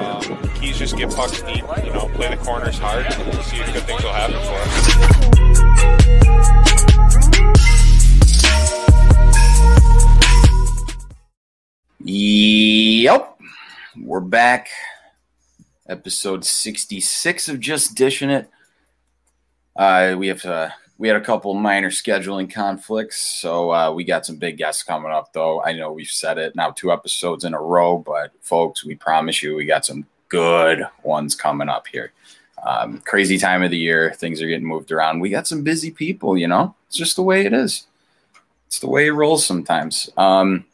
Um, keys just get pucks deep, you know, play the corners hard, see if good things will happen for us. Yep. We're back. Episode 66 of Just Dishing It. Uh, we have uh, we had a couple minor scheduling conflicts, so uh, we got some big guests coming up. Though I know we've said it now two episodes in a row, but folks, we promise you we got some good ones coming up here. Um, crazy time of the year, things are getting moved around. We got some busy people, you know. It's just the way it is. It's the way it rolls sometimes. Um,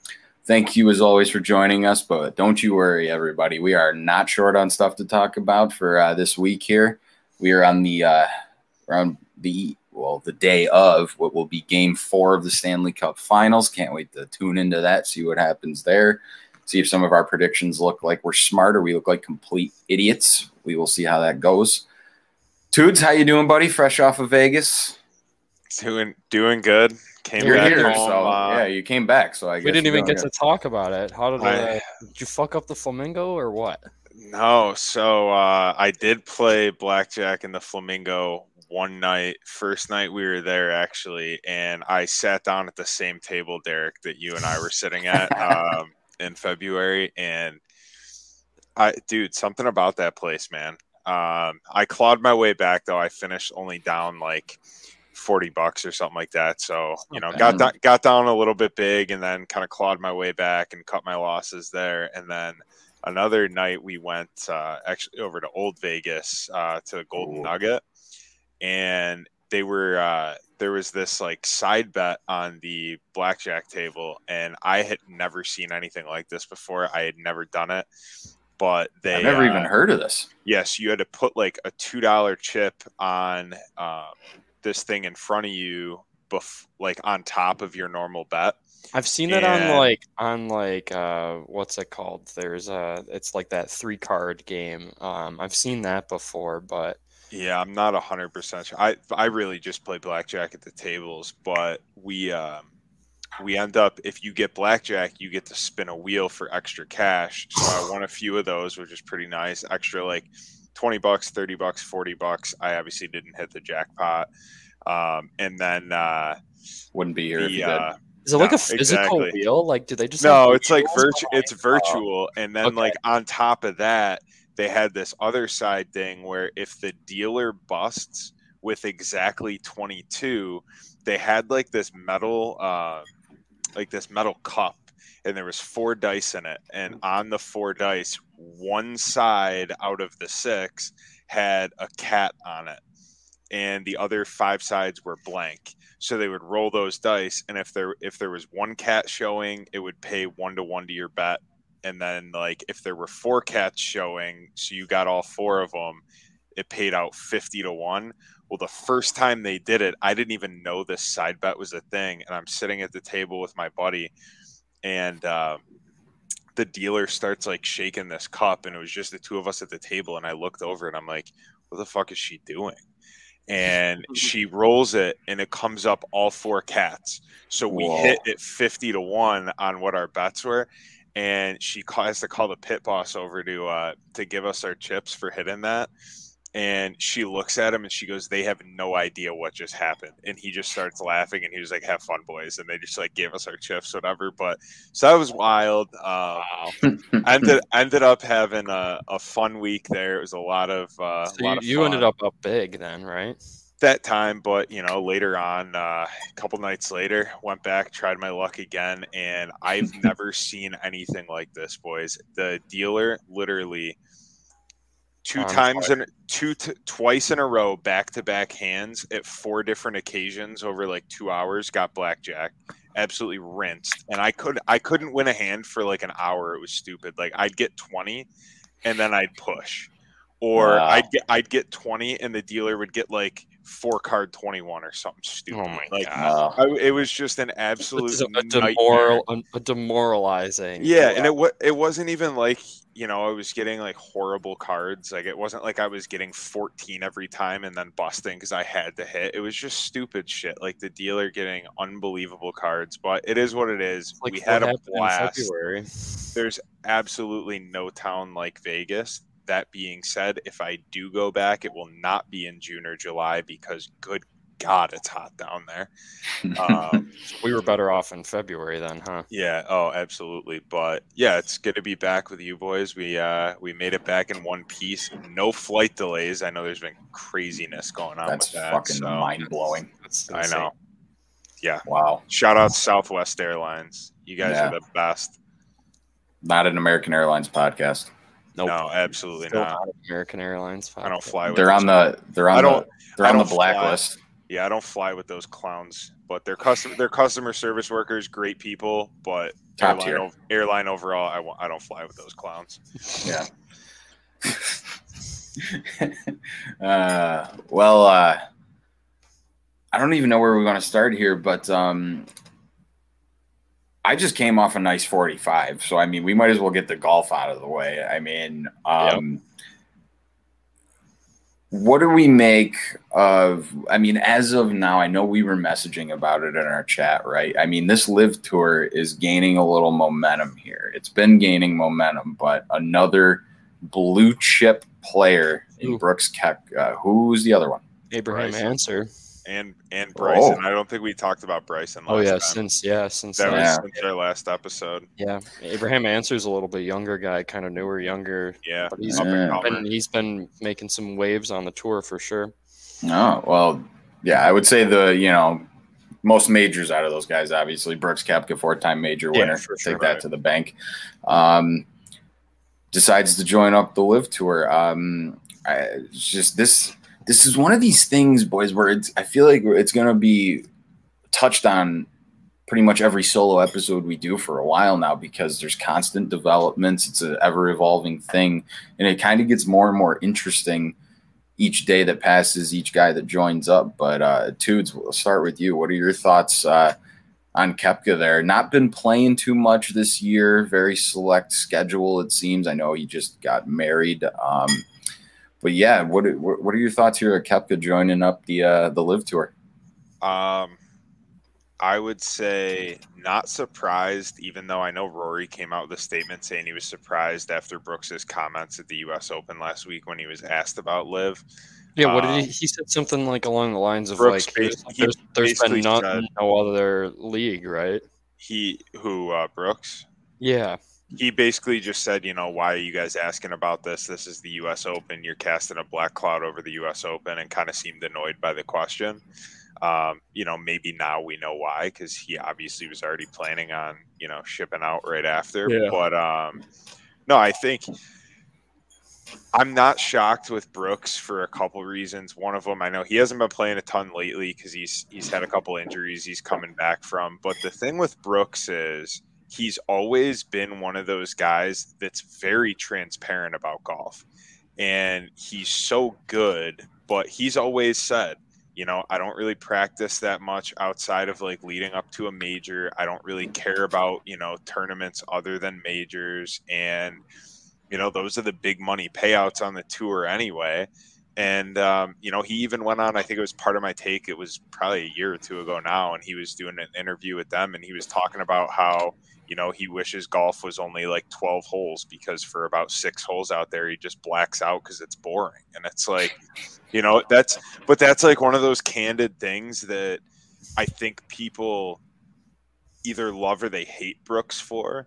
thank you as always for joining us but don't you worry everybody we are not short on stuff to talk about for uh, this week here we are on the uh, on the well the day of what will be game four of the stanley cup finals can't wait to tune into that see what happens there see if some of our predictions look like we're smart or we look like complete idiots we will see how that goes Toots, how you doing buddy fresh off of vegas Doing doing good. Came you're back here home. so uh, yeah you came back so i guess We didn't even get good. to talk about it. How did, I- uh, did you fuck up the flamingo or what? No, so uh, I did play blackjack in the Flamingo one night. First night we were there actually, and I sat down at the same table, Derek, that you and I were sitting at um, in February, and I, dude, something about that place, man. Um, I clawed my way back though. I finished only down like forty bucks or something like that. So you know, got down, got down a little bit big, and then kind of clawed my way back and cut my losses there, and then another night we went uh, actually over to Old Vegas uh, to the Golden Ooh. Nugget, and they were uh, there was this like side bet on the blackjack table, and I had never seen anything like this before. I had never done it, but they i've never uh, even heard of this yes, you had to put like a two dollar chip on um, this thing in front of you, bef- like on top of your normal bet. I've seen that on like on like uh what's it called? There's a it's like that three card game. Um I've seen that before, but Yeah, I'm not hundred percent sure. I I really just play blackjack at the tables, but we um we end up if you get blackjack, you get to spin a wheel for extra cash. So I won a few of those, which is pretty nice. Extra like twenty bucks, thirty bucks, forty bucks. I obviously didn't hit the jackpot. Um, and then uh, wouldn't be here if you did. uh, is it like a physical exactly. wheel? Like do they just no, it's like virtual. it's virtual, and then okay. like on top of that, they had this other side thing where if the dealer busts with exactly 22, they had like this metal, uh, like this metal cup, and there was four dice in it, and on the four dice, one side out of the six had a cat on it, and the other five sides were blank. So they would roll those dice and if there if there was one cat showing it would pay one to one to your bet and then like if there were four cats showing so you got all four of them it paid out 50 to 1 well the first time they did it i didn't even know this side bet was a thing and i'm sitting at the table with my buddy and uh, the dealer starts like shaking this cup and it was just the two of us at the table and i looked over and i'm like what the fuck is she doing? And she rolls it and it comes up all four cats. So we Whoa. hit it 50 to 1 on what our bets were and she has to call the pit boss over to uh to give us our chips for hitting that. And she looks at him and she goes they have no idea what just happened. And he just starts laughing and he was like have fun boys. And they just like gave us our chips whatever. But so that was wild. Um ended ended up having a, a fun week there. It was a lot of uh So a lot you, of you ended up up big then, right? That time, but you know, later on, uh, a couple nights later, went back, tried my luck again, and I've never seen anything like this, boys. The dealer literally two I'm times in two t- twice in a row, back to back hands at four different occasions over like two hours, got blackjack, absolutely rinsed, and I could I couldn't win a hand for like an hour. It was stupid. Like I'd get twenty, and then I'd push. Or Wow. I'd get I'd get twenty, and the dealer would get like four card twenty one or something stupid. Oh my like, god. I, it was just an absolute a, a, nightmare. demoral, a, a demoralizing. Yeah, and it it wasn't even like you know, I was getting like horrible cards. Like it wasn't like I was getting 14 every time and then busting because I had to hit. It was just stupid shit. Like the dealer getting unbelievable cards, but it is what it is. Like we had a blast. There's absolutely no town like Vegas. That being said, if I do go back, it will not be in June or July because good God, it's hot down there. Um, We were better off in February then, huh? yeah, oh, absolutely. But yeah, it's good to be back with you boys. We uh we made it back in one piece. No flight delays. I know there's been craziness going on That's with that. fucking so mind blowing. I know. Yeah. Wow. Shout out Southwest Airlines. You guys Yeah. are the best. Not an American Airlines podcast. Nope. No, absolutely Still not. not American Airlines. I don't fly with They're those on the they're on I don't- the they're on the don't fly. blacklist. Yeah, I don't fly with those clowns, but they're customer they're customer service workers, great people, but Top airline, tier. airline overall, I, wa- I don't fly with those clowns. Yeah. uh, well, uh, I don't even know where we're going to start here, but um, I just came off a nice 45. So, I mean, we might as well get the golf out of the way. I mean, um, what do we make of? I mean, as of now, I know we were messaging about it in our chat, right? I mean, this LIV tour is gaining a little momentum here. It's been gaining momentum, but another blue chip player in Who? Brooks Keck. Uh, who's the other one? Abraham Bryson. Ancer. And and Bryson, Oh. I don't think we talked about Bryson. Last Oh yeah, time. since yeah, since that then. was since our last episode. Yeah, Abraham Ancer's a little bit younger guy, kind of newer, younger. Yeah, But he's up Yeah. Been, he's been making some waves on the tour for sure. Oh, well, yeah, I would say the, you know, most majors out of those guys, obviously. Brooks Koepka, four time major Yeah, winner. for Take sure. that Right. to the bank. Um, decides to join up the live tour. Um, I, it's just this. This is one of these things, boys, where it's. I feel like it's going to be touched on pretty much every solo episode we do for a while now because there's constant developments. It's an ever evolving thing, and it kind of gets more and more interesting each day that passes, each guy that joins up. But uh, Tudes, we'll start with you. What are your thoughts uh, on Koepka there? Not been playing too much this year. Very select schedule, it seems. I know he just got married. Um, but yeah, what are- what are your thoughts here? At Koepka joining up the uh, the LIV Tour. Um, I would say not surprised, even though I know Rory came out with a statement saying he was surprised after Brooks's comments at the U.S. Open last week when he was asked about LIV. Yeah, what did Um, he? He said something like along the lines of Brooks like, ba- there's, he there's, there's basically been not, said- no other league, right? He, who uh, Brooks, Yeah, he basically just said, you know, why are you guys asking about this? This is the U.S. Open. You're casting a black cloud over the U.S. Open, and kind of seemed annoyed by the question. Um, you know, maybe now we know why because he obviously was already planning on, you know, shipping out right after. Yeah. But um, no, I think I'm not shocked with Brooks for a couple reasons. One of them, I know he hasn't been playing a ton lately because he's he's had a couple injuries he's coming back from. But the thing with Brooks is he's always been one of those guys that's very transparent about golf. And he's so good, but he's always said, you know, I don't really practice that much outside of like leading up to a major. I don't really care about, you know, tournaments other than majors. And, you know, those are the big money payouts on the tour anyway. And, um, you know, he even went on, I think it was Pardon My Take. It was probably a year or two ago now. And he was doing an interview with them and he was talking about how, you know, he wishes golf was only like 12 holes because for about six holes out there, he just blacks out because it's boring. And it's like, you know, that's, but that's like one of those candid things that I think people either love or they hate Brooks for.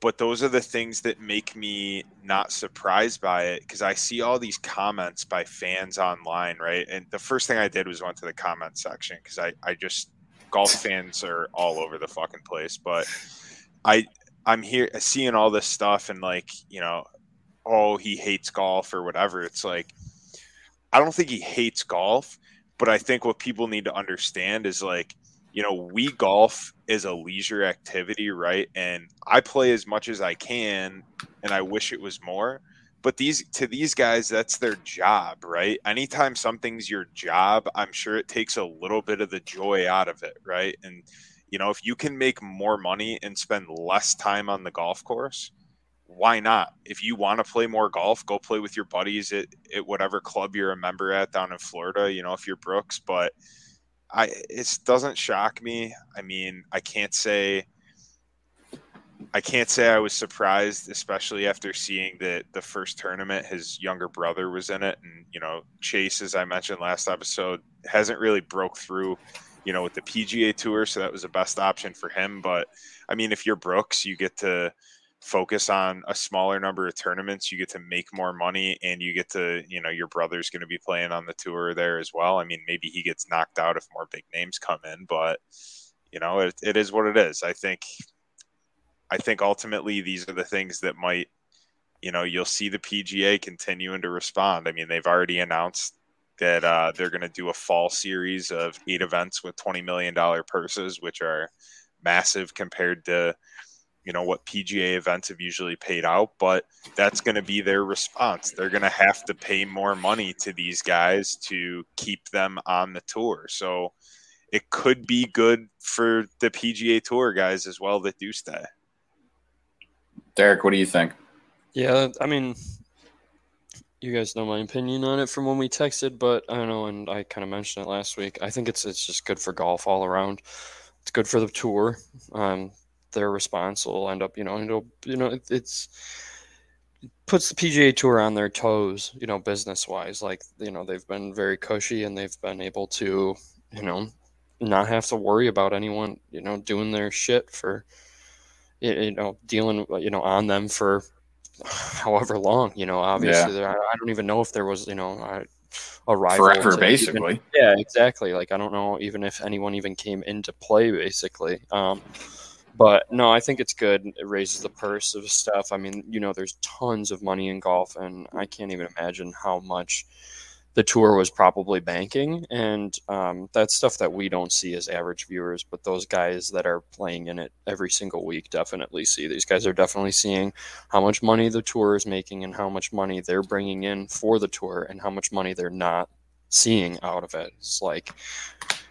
But those are the things that make me not surprised by it because I see all these comments by fans online, right? And the first thing I did was went to the comment section because I, I just golf fans are all over the fucking place. But I I'm here seeing all this stuff and like, you know, oh, he hates golf or whatever. It's like I don't think he hates golf, but I think what people need to understand is like, you know, we golf is a leisure activity, right? And I play as much as I can and I wish it was more. But these to these guys, that's their job, right? Anytime something's your job, I'm sure it takes a little bit of the joy out of it, right? And you know, if you can make more money and spend less time on the golf course, why not? If you want to play more golf, go play with your buddies at, at whatever club you're a member at down in Florida, you know, if you're Brooks, but I it doesn't shock me. I mean, I can't say I can't say I was surprised, especially after seeing that the first tournament his younger brother was in it, and you know Chase, as I mentioned last episode, hasn't really broke through, you know, with the PGA Tour, so that was the best option for him. But I mean, if you're Brooks, you get to focus on a smaller number of tournaments you get to make more money and you get to you know your brother's going to be playing on the tour there as well. I mean maybe he gets knocked out if more big names come in but you know it, it is what it is. I think i think ultimately these are the things that might you know you'll see the pga continuing to respond. I mean they've already announced that uh, they're going to do a fall series of eight events with $20 million purses which are massive compared to you know what PGA events have usually paid out, but that's going to be their response. They're going to have to pay more money to these guys to keep them on the tour. So it could be good for the PGA Tour guys as well that do stay. Derek, what do you think? Yeah, I mean, you guys know my opinion on it from when we texted, but I don't know, and I kind of mentioned it last week. I think it's it's just good for golf all around. It's good for the tour. Um, their response will end up, you know, it'll, you know, it, it's it puts the PGA Tour on their toes, you know, business wise. Like, you know, they've been very cushy and they've been able to, you know, not have to worry about anyone, you know, doing their shit for, you know, dealing, you know, on them for however long. You know, obviously, yeah. I don't even know if there was, you know, a rival forever, basically. Even, yeah, exactly. Like I don't know even if anyone even came into play, basically. Um, but no, I think it's good. It raises the purse of stuff. I mean, you know, there's tons of money in golf, and I can't even imagine how much the tour was probably banking. And um, that's stuff that we don't see as average viewers, but those guys that are playing in it every single week definitely see. These guys are definitely seeing how much money the tour is making and how much money they're bringing in for the tour and how much money they're not seeing out of it. It's like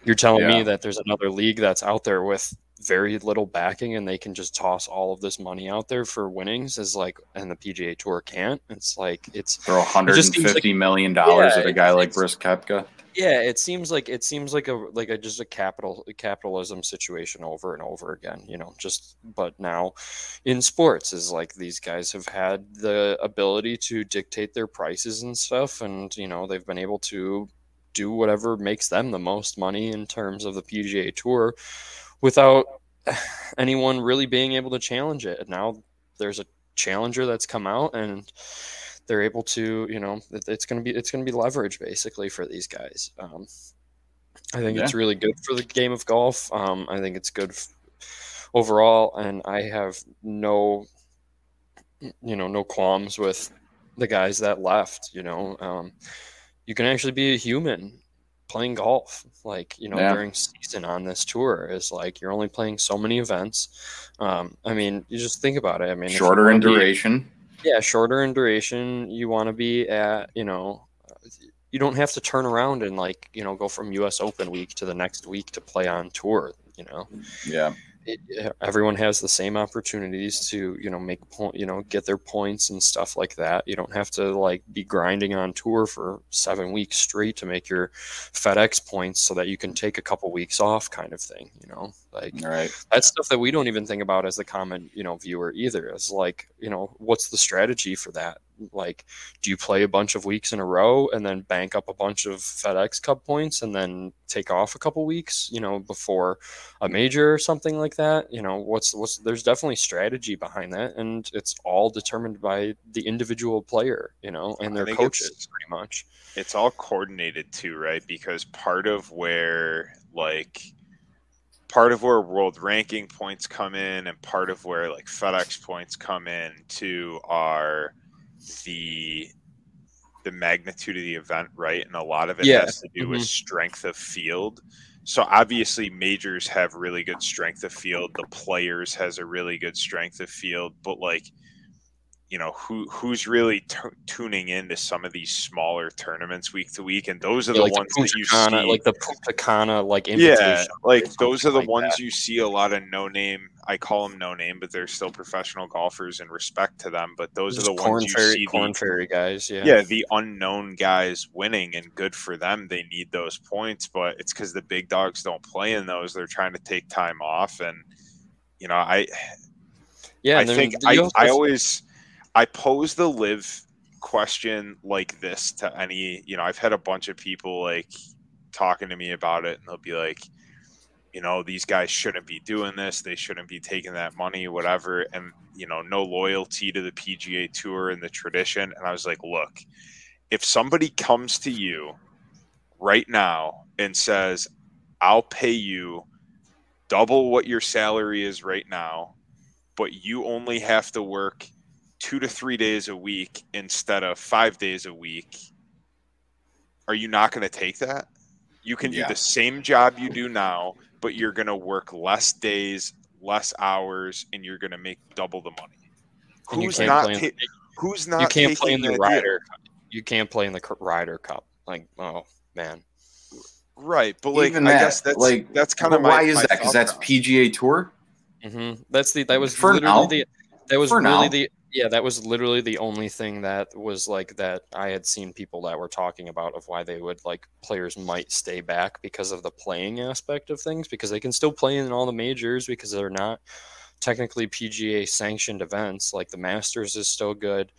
you're telling yeah. me that there's another league that's out there with very little backing and they can just toss all of this money out there for winnings is like and the PGA tour can't. It's like it's throw 150 like, million dollars yeah, at a guy like Brooks Koepka. Yeah, it seems like it seems like a like a just a capital capitalism situation over and over again, you know, just but now in sports is like these guys have had the ability to dictate their prices and stuff and you know, they've been able to do whatever makes them the most money in terms of the PGA tour without anyone really being able to challenge it. And now there's a challenger that's come out and they're able to, you know, it's going to be, it's going to be leverage basically for these guys. Um, I think yeah. it's really good for the game of golf. Um, I think it's good f- overall. And I have no, you know, no qualms with the guys that left, you know, um, you can actually be a human playing golf like you know yeah. during season on this tour is like you're only playing so many events. Um, i mean you just think about it. I mean shorter in duration be, yeah shorter in duration. You want to be at you know you don't have to turn around and like you know go from us open week to the next week to play on tour you know? Yeah it, everyone has the same opportunities to you know make point you know get their points and stuff like that. You don't have to like be grinding on tour for seven weeks straight to make your fedex points so that you can take a couple weeks off kind of thing you know like right. that's stuff that we don't even think about as the common you know viewer either is like you know what's the strategy for that? Like do you play a bunch of weeks in a row and then bank up a bunch of fedex cup points and then take off a couple weeks you know before a major or something like that? You know what's what's there's definitely strategy behind that and it's all determined by the individual player you know and their coaches pretty much. it's all coordinated too right? Because part of where like part of where world ranking points come in and part of where like fedex points come in to are the the magnitude of the event right and a lot of it yeah. has to do mm-hmm. with strength of field so obviously majors have really good strength of field the players has a really good strength of field but like you know who who's really t- tuning into some of these smaller tournaments week to week, and those are Yeah, the like ones the that you Punta see. like the Punta Cana, like yeah, like those are the like ones that. you see a lot of no name. I call them no name, but they're still professional golfers, and respect to them. But those Just are the corn ones you see. Korn The, Ferry guys. Yeah. yeah, the unknown guys winning, and good for them. They need those points, but it's because the big dogs don't play in those. They're trying to take time off, and you know, I yeah. I think I, I always I pose the LIV question like this to any you know I've had a bunch of people like talking to me about it and they'll be like you know these guys shouldn't be doing this. They shouldn't be taking that money whatever and you know no loyalty to the PGA tour and the tradition and I was like look if somebody comes to you right now and says I'll pay you double what your salary is right now but you only have to work two to three days a week instead of five days a week, are you not going to take that? You can Yeah. do the same job you do now, but you're going to work less days, less hours, and you're going to make double the money. and Who's can't not? play in- ta- who's not? you can't play in taking the that? Ryder. Cup. You can't play in the Ryder Cup. Like, oh man. right? But like, Even I that, guess that's like, that's kind But of my, why is my that? Because that's. PGA Tour. hmm That's the that was For literally now. the that was For really now. the yeah that was literally the only thing that was like that I had seen people that were talking about of why they would like players might stay back because of the playing aspect of things because they can still play in all the majors because they're not technically PGA sanctioned events like the Masters is still good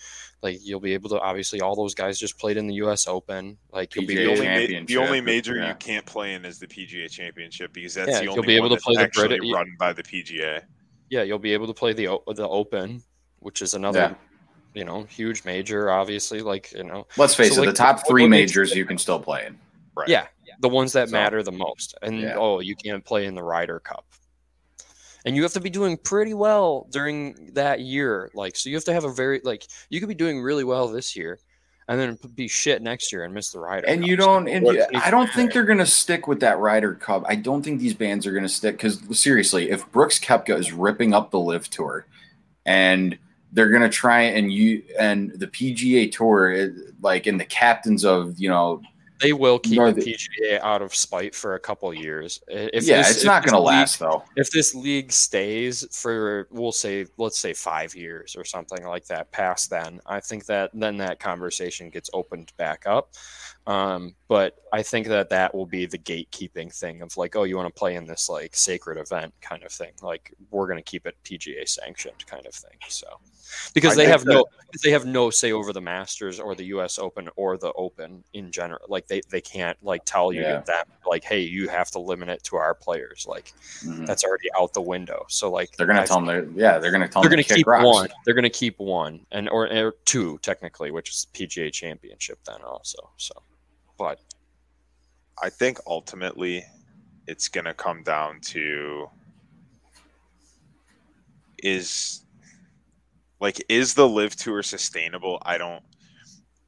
like you'll be able to obviously all those guys just played in the US Open like you'll PGA be The only, ma- the only major yeah. you can't play in is the PGA Championship because that's Yeah, the you'll only be able one to play the actually Brit- run by the PGA. yeah, you'll be able to play the the Open, which is another, Yeah. you know, huge major. Obviously, like you know, Let's face So, it, like, the top three what makes- majors you can still play in. Right. yeah, the ones that So, matter the most. And yeah. oh, you can't play in the Ryder Cup, and you have to be doing pretty well during that year. Like, so you have to have a very like you could be doing really well this year, and then be shit next year and miss the Ryder. And Cup. you don't. And you- I don't think they're going to stick with that Ryder Cup. I don't think these bands are going to stick because seriously, if Brooks Koepka is ripping up the LIV Tour, and they're going to try and you and the PGA Tour, like and the captains of you know, they will keep Nor the PGA out of spite for a couple years. If yeah, this- it's not going to last though. if this league stays for we'll say let's say five years or something like that past then i think that then that conversation gets opened back up um, but i think that that will be the gatekeeping thing of like oh you want to play in this like sacred event kind of thing like we're going to keep it pga sanctioned kind of thing so because they have no they have no say over the masters or the us open or the open in general like they, they can't like tell you Yeah. that like hey you have to limit it to our players like Mhm. that's already out the window. So like They're to tell them. They're, yeah, they're to tell they're them going to to kick keep rocks. one. They're to keep one and or, or two technically, which is PGA Championship then also. So, but I think ultimately it's going to come down to is like is the LIV tour sustainable? I don't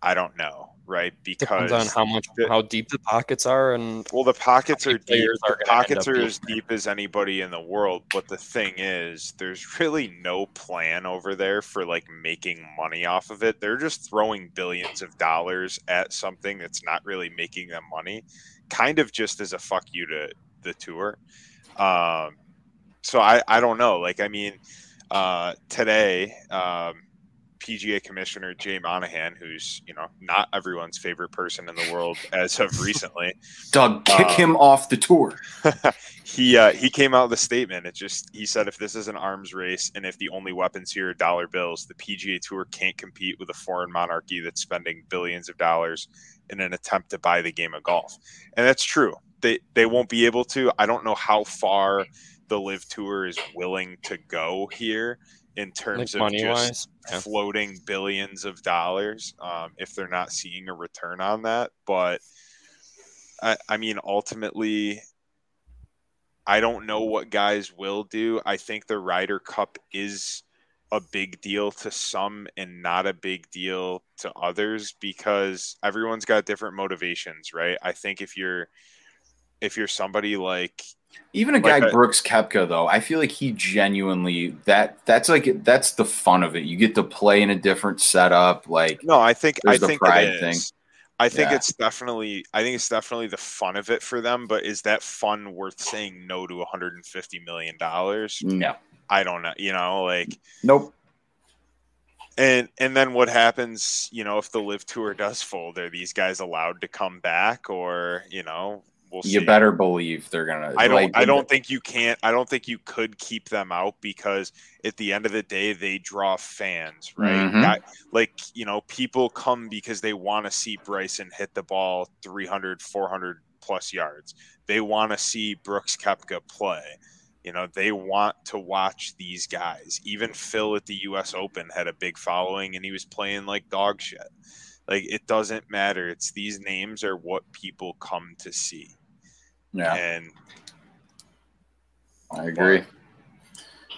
I don't know, right? Because depends on how much the- how deep the pockets are and well, the pockets are deep. The are end pockets are as deep as anybody in the world. But the thing is, there's really no plan over there for like making money off of it. They're just throwing billions of dollars at something that's not really making them money, kind of just as a fuck you to the tour. Um, so I, I don't know. Like, I mean, uh, today, um, PGA Commissioner Jay Monahan, who's you know not everyone's favorite person in the world as of recently, Doug, kick Uh, him off the tour. he uh, he came out with a statement. It just he said if this is an arms race and if the only weapons here are dollar bills, the PGA Tour can't compete with a foreign monarchy that's spending billions of dollars in an attempt to buy the game of golf. And that's true. They they won't be able to. I don't know how far the LIV Tour is willing to go here in like terms of money just. Yeah. floating billions of dollars um, if they're not seeing a return on that. But I, I mean, ultimately, I don't know what guys will do. I think the Ryder Cup is a big deal to some and not a big deal to others because everyone's got different motivations, right? I think if you're if you're somebody like Even a guy Like a- Brooks Koepka though, I feel like he genuinely that that's like that's the fun of it. You get to play in a different setup. Like No, I think I think pride thing. I think Yeah. it's definitely I think it's definitely the fun of it for them, but is that fun worth saying no to 150 million dollars? no, I don't know, you know, like nope. and and then what happens, you know, if the LIV tour does fold, are these guys allowed to come back or, you know, we'll see. You better believe they're gonna. I don't like, I don't think you can't I don't think you could keep them out because at the end of the day they draw fans, right? Mhm. Guy- like, you know, people come because they want to see Bryson hit the ball 300 400 plus yards. They want to see Brooks Koepka play. You know, they want to watch these guys. Even Phil at the US Open had a big following and he was playing like dog shit. Like it doesn't matter. It's these names are what people come to see. Yeah, And I agree.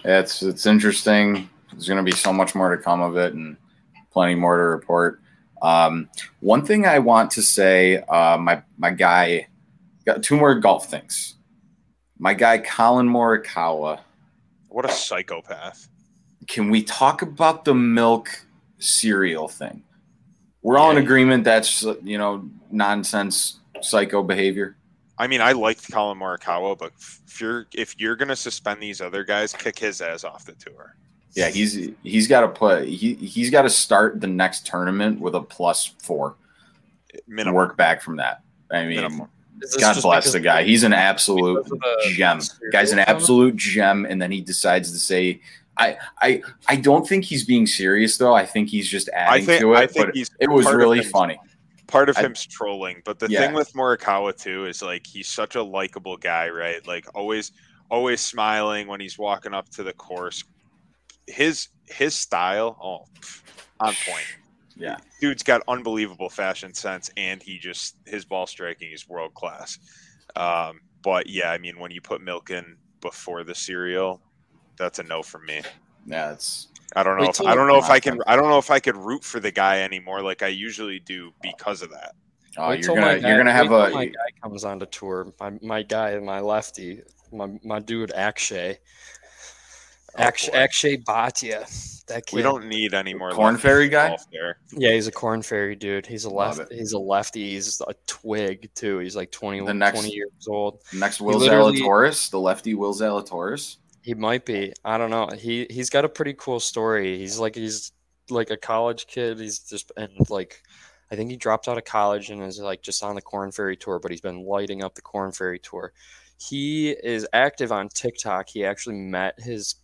Yeah, it's it's interesting. There's going to be so much more to come of it, and plenty more to report. Um, one thing I want to say, uh, my my guy got two more golf things. My guy Collin Morikawa. What a psychopath. Can we talk about the milk cereal thing? We're all in agreement that's you know nonsense psycho behavior. I mean, I liked Collin Morikawa, but if you're if you're gonna suspend these other guys, kick his ass off the tour. Yeah, he's he's got to play. He he's got to start the next tournament with a plus four and Minimum. work back from that. I mean, Minimum. God bless the guy. He's an absolute because of the gem. Guy's an absolute gem, and then he decides to say, "I I I don't think he's being serious though. I think he's just I adding think to it." I think but he's it was really him's- funny. Part of I- him's trolling, but the Yeah. thing with Morikawa too is like he's such a likable guy, right? Like always, always smiling when he's walking up to the course. His his style, oh, on point. Yeah, dude's got unbelievable fashion sense and he just his ball striking is world class um, but yeah i mean when you put milk in before the cereal that's a no from me yeah. It's i don't know if i don't know if i can nonsense. i don't know if i could root for the guy anymore like i usually do because of that oh, Wait you're gonna guy- you're gonna have wait till my a guy comes on the tour. My my guy, my lefty, my my dude Akshay. Oh, Akshay, boy. Akshay Bhatia. That kid. we don't need any more Korn lefty Ferry guy? there Yeah, he's a Korn Ferry dude. He's a left. He's a lefty. He's a twig too. He's like 20, next- 20 years old. next Will literally- Zalatoris, the lefty Will Zalatoris. He might be. I don't know. He he's got a pretty cool story. He's like he's like a college kid. He's just and like I think he dropped out of college and is like just on the Korn Ferry tour, but he's been lighting up the Korn Ferry tour. He is active on TikTok. He actually met his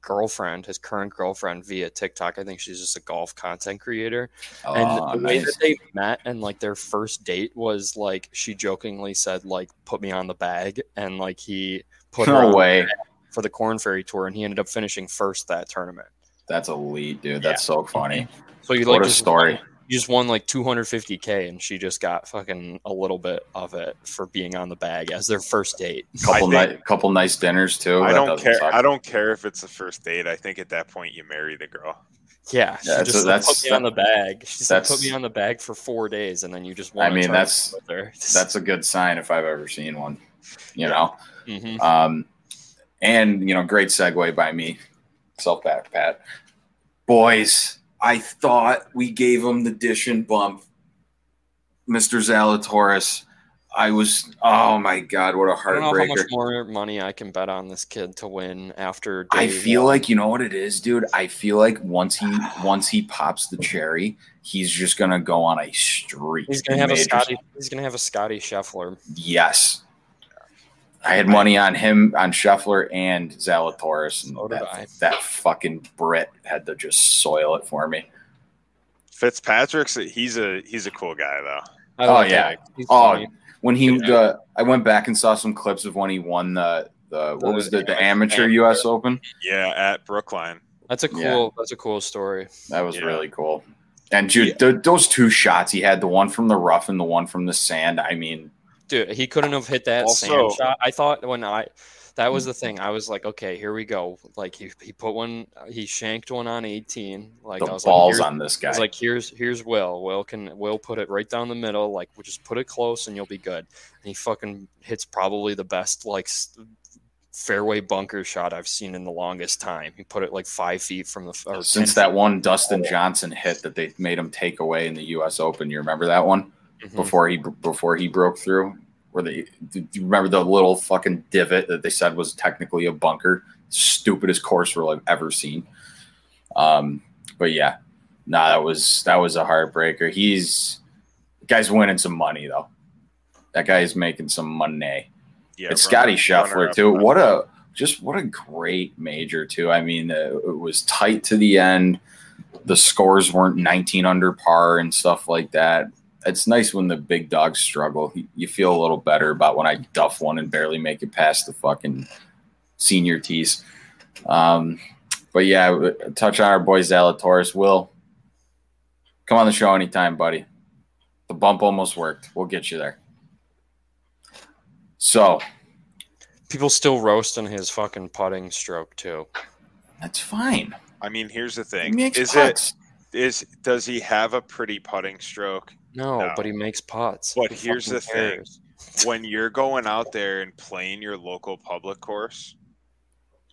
girlfriend, his current girlfriend, via TikTok. I think she's just a golf content creator. Oh, and the way that they met and like their first date was like she jokingly said like put me on the bag and like he put her No on the way. Bag for the Korn Ferry tour and he ended up finishing first that tournament. That's elite, dude. That's so funny. So you What like a just story. won- you just won like 250k and she just got fucking a little bit of it for being on the bag as their first date. Couple think- ni- couple nice dinners too. i That don't care suck. i don't care if it's the first date i think at that point you marry the girl Yeah, she Yeah, just so said, that's- put me on the bag. She said put me on the bag for four days and then you just I a mean, tournament that's- with her. That's a good sign if I've ever seen one. You know. Mhm. Um, and you know, great segue by me. Self back, Pat. Boys, I thought we gave him the dish and bump. Mr. Zalatoris. I was oh my god, what a I don't know how much more money I can bet on this kid to win after. I feel one. like you know what it is, dude. I feel like once he once he pops the cherry, he's just gonna go on a streak. he's gonna have a. Scotty. He's gonna have a Scotty Scheffler. Yes. I had money on him on Scheffler and Zalatoris, and So that, that fucking Brit had to just soil it for me. fitzpatrick's he's a he's a cool guy though I Oh, like yeah. He's Oh, funny. When he, Yeah. the, I went back and saw some clips of when he won the the what was the the amateur U.S. Open. yeah at brookline that's a cool. Yeah. That's a cool story. That was Yeah. really cool. And dude, th- those two shots he had, the one from the rough and the one from the sand. I mean, Dude, he couldn't have hit that Also- sand shot. I thought when I that was the mm. thing. I was like, okay, here we go. Like he, he put one, he shanked one on 18. Like the I was balls like, on this I guy. was like, here's here's Will. Will can Will put it right down the middle. Like we'll just put it close and you'll be good. And he fucking hits probably the best like fairway bunker shot I've seen in the longest time. He put it like five feet from the or Since that one Dustin Johnson hit that they made him take away in the U.S. Open, you remember that one Mhm. before he before he broke through? Where they do you remember the little fucking divot that they said was technically a bunker? Stupidest course rule I've ever seen. Um, but yeah, nah, that was that was a heartbreaker. He's guy's winning some money though. That guy is making some money. Yeah, it's Scotty runner- Scheffler too. What a just what a great major too. I mean, uh, it was tight to the end. The scores weren't 19 under par and stuff like that. It's nice when the big dogs struggle. You- You feel a little better about when I duff one and barely make it past the fucking senior tees. Um, but yeah, touch on our boy Zalatoris. Will come on the show anytime, buddy. The bump almost worked. We'll get you there. So People still roasting his fucking putting stroke too. that's fine. I mean, here's the He thing: makes is putts. it is does he have a pretty putting stroke? No, No. but he makes pots. But Who here's the fucking thing. when you're going out there and playing your local public course,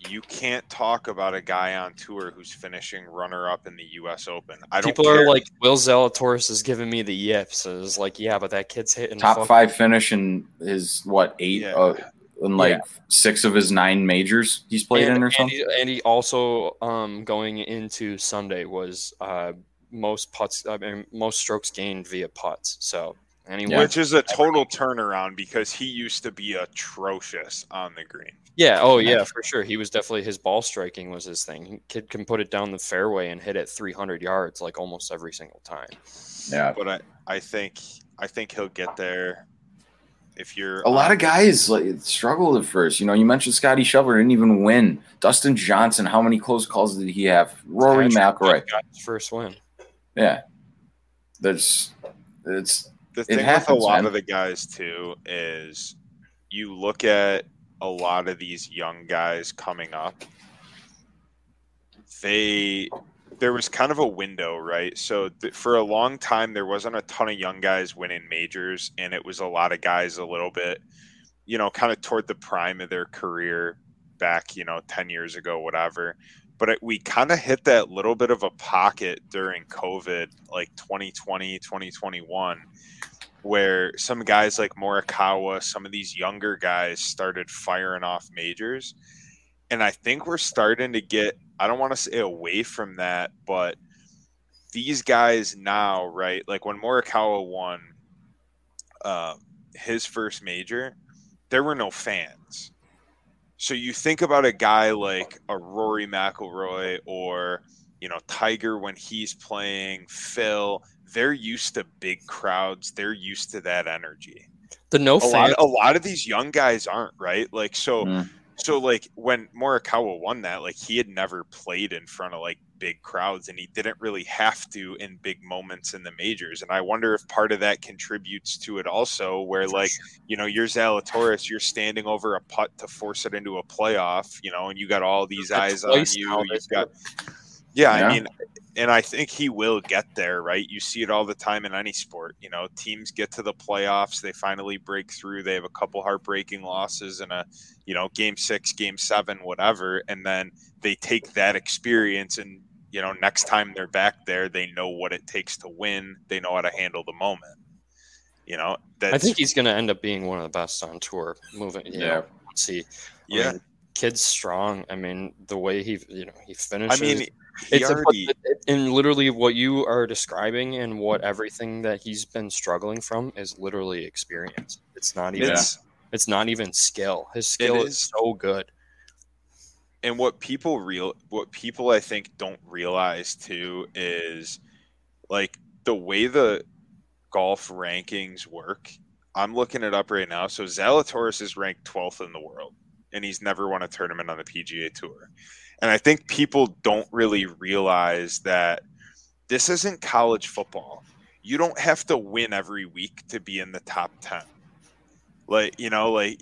you can't talk about a guy on tour who's finishing runner up in the U.S. Open. I don't. People care. are like, Will Zalatoris is giving me the yips. And It's like, yeah, but that kid's hitting Top fuck- five finish in his what eight Yeah. uh, in like six of his nine majors he's played and, in or and something. he, and he also um, going into Sunday was uh, most putts, I mean, most strokes gained via putts. So anyway, which is a total turnaround because he used to be atrocious on the green. yeah, oh yeah, for sure. He was definitely his ball striking was his thing. Kid can put it down the fairway and hit it 300 yards like almost every single time. Yeah, But I, I think, I think he'll get there. If you're a lot of guys like struggled at first. You know, you mentioned Scotty Scheffler didn't even win. Dustin Johnson, how many close calls did he have? Rory Patrick McIlroy. first win. Yeah, there's it's the thing with a lot man. of the guys too is you look at a lot of these young guys coming up they there was kind of a window right? So th- for a long time there wasn't a ton of young guys winning majors and it was a lot of guys a little bit you know kind of toward the prime of their career back you know 10 years ago whatever but it, we kind of hit that little bit of a pocket during covid like 2020 2021 where some guys like Morikawa, some of these younger guys started firing off majors. And I think we're starting to get, I don't want to say away from that, but these guys now, right? Like when Morikawa won uh, his first major, there were no fans. So you think about a guy like a Rory McIlroy or, you know, Tiger when he's playing, Phil, they're used to big crowds. They're used to that energy. The no A lot, fan. a lot of these young guys aren't right. Like so, Mm. So like when Morikawa won that, like he had never played in front of like big crowds, and he didn't really have to in big moments in the majors. And I wonder if part of that contributes to it also, where like you know you're Zalatoris, you're standing over a putt to force it into a playoff, you know, and you got all these eyes on you. You've got yeah, Yeah. I mean, and I think he will get there, right? You see it all the time in any sport. You know, teams get to the playoffs, they finally break through, they have a couple heartbreaking losses in a, you know, game six, game seven, whatever, and then they take that experience and you know, next time they're back there, they know what it takes to win. They know how to handle the moment. You know, that's I think he's going to end up being one of the best on tour. Moving, you Yeah. know, once he, I yeah. mean, kid's strong. I mean, the way he, you know, he I finishes. mean, he it's already, and literally what you are describing and what everything that he's been struggling from is literally experience. It's not even. it's It's not even skill. His skill is. is. so good. and what people real what people I think don't realize too is like the way the golf rankings work. I'm looking it up right now. So Zalatoris is ranked 12th in the world, and he's never won a tournament on the PGA Tour. And I think people don't really realize that this isn't college football. You don't have to win every week to be in the top 10. Like, you know, like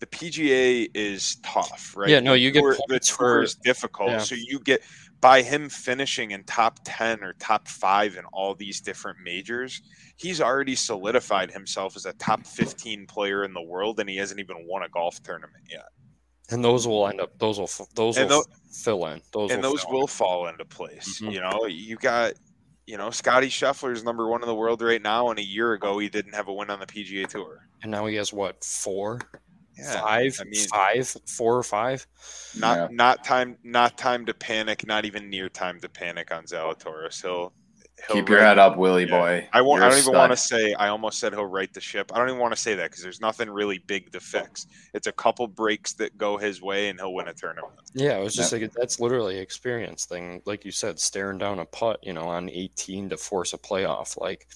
the PGA is tough, right? Yeah, no, you get tour, the tour for- is difficult, yeah. so you get by him finishing in top ten or top five in all these different majors. He's already solidified himself as a top fifteen player in the world, and he hasn't even won a golf tournament yet. And those will end up those will those And will tho- f- fill in those and will those will in. fall into place. Mhm. You know, you got, you know, Scotty Scheffler is number one in the world right now, and a year ago he didn't have a win on the PGA Tour. and now he has what four Yeah, five I mean- five four or five Not Yeah. not time not time to panic. Not even near time to panic on Zalatoris. He'll he'll Keep your right- head up, Willie Yeah. boy. I won't. You're I a don't even want to say. I almost said he'll right the ship. I don't even want to say that because there's nothing really big to fix. It's a couple breaks that go his way, and he'll win a tournament. yeah it was just like that's literally experience thing like you said staring down a putt you know on 18 to force a playoff like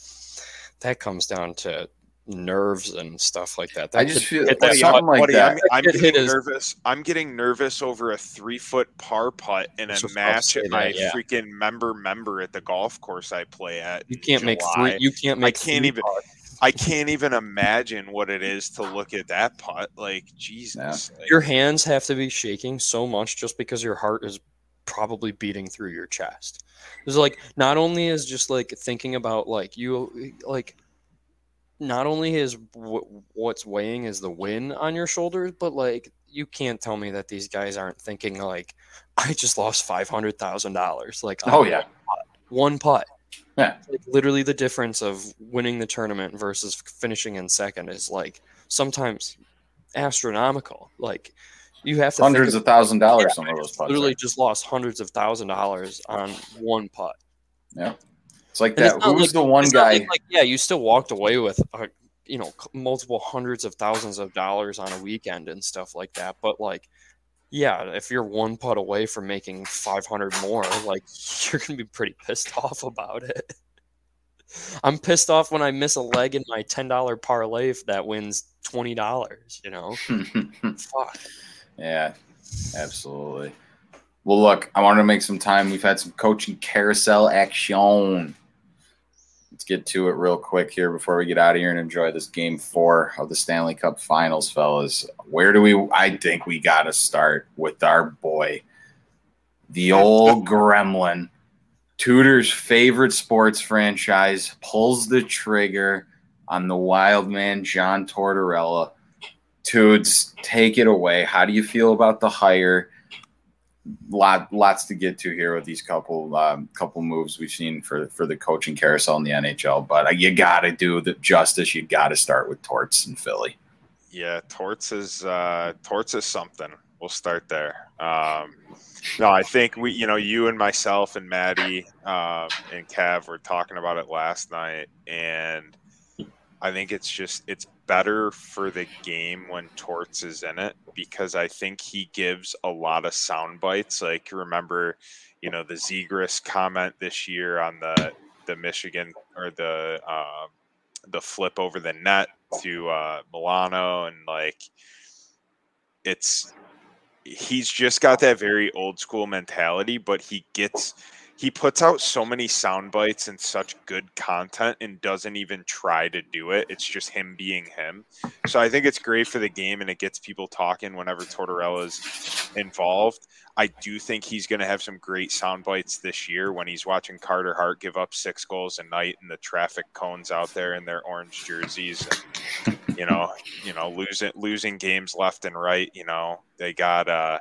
that comes down to nerves and stuff like that, that I just feel that something shot, like buddy, that. I'm, I'm That kid hit getting his- nervous. I'm getting nervous over a three foot par putt in a was just about to match say at my that, yeah. freaking member member at the golf course I play at. you can't make three you can't make I can't three even- putts. I can't even imagine what it is to look at that putt. Like Jesus, like, your hands have to be shaking so much just because your heart is probably beating through your chest. It's like not only is just like thinking about like you like not only is w- what's weighing is the win on your shoulders, but like you can't tell me that these guys aren't thinking like I just lost five hundred thousand dollars. Like Oh yeah, one putt. Yeah. Like literally the difference of winning the tournament versus finishing in second is like sometimes astronomical. Like you have to hundreds of- of thousand dollars. Yeah, some of those putts. literally are. just lost hundreds of thousand dollars on one putt. It's like And that. it's Who's like- the one guy? like, like, yeah, you still walked away with uh, you know multiple hundreds of thousands of dollars on a weekend and stuff like that. But like, yeah, if you're one putt away from making five hundred more, like you're gonna be pretty pissed off about it. I'm pissed off when I miss a leg in my ten dollar parlay if that wins twenty dollars. You know, fuck. yeah, absolutely. Well, look, I wanted to make some time. We've had some coaching carousel action. Get to it real quick here before we get out of here and enjoy this game four of the Stanley Cup Finals, fellas. Where do we? I think we got to start with our boy, the old gremlin, Tudor's favorite sports franchise, pulls the trigger on the wild man John Tortorella. Tudes, take it away. How do you feel about the hire? Lot, lots to get to here with these couple, um, couple moves we've seen for for the coaching carousel in the NHL. But uh, you got to do the justice. You got to start with Torts in Philly. yeah, Torts is uh, Torts is something. We'll start there. Um, no, I think we, you know, you and myself and Maddie um, and Cav were talking about it last night, and I think it's just it's better for the game when Torts is in it because I think he gives a lot of sound bites. Like remember, you know, the Zegras comment this year on the the Michigan or the um, the flip over the net to uh, Milano, and like it's he's just got that very old school mentality, but he gets he puts out so many sound bites and such good content and doesn't even try to do it. It's just him being him. So I think it's great for the game and it gets people talking whenever Tortorella's involved. I do think he's going to have some great sound bites this year when he's watching Carter Hart give up six goals a night and the traffic cones out there in their orange jerseys. And, you know, you know, losing losing games left and right. You know, they got uh,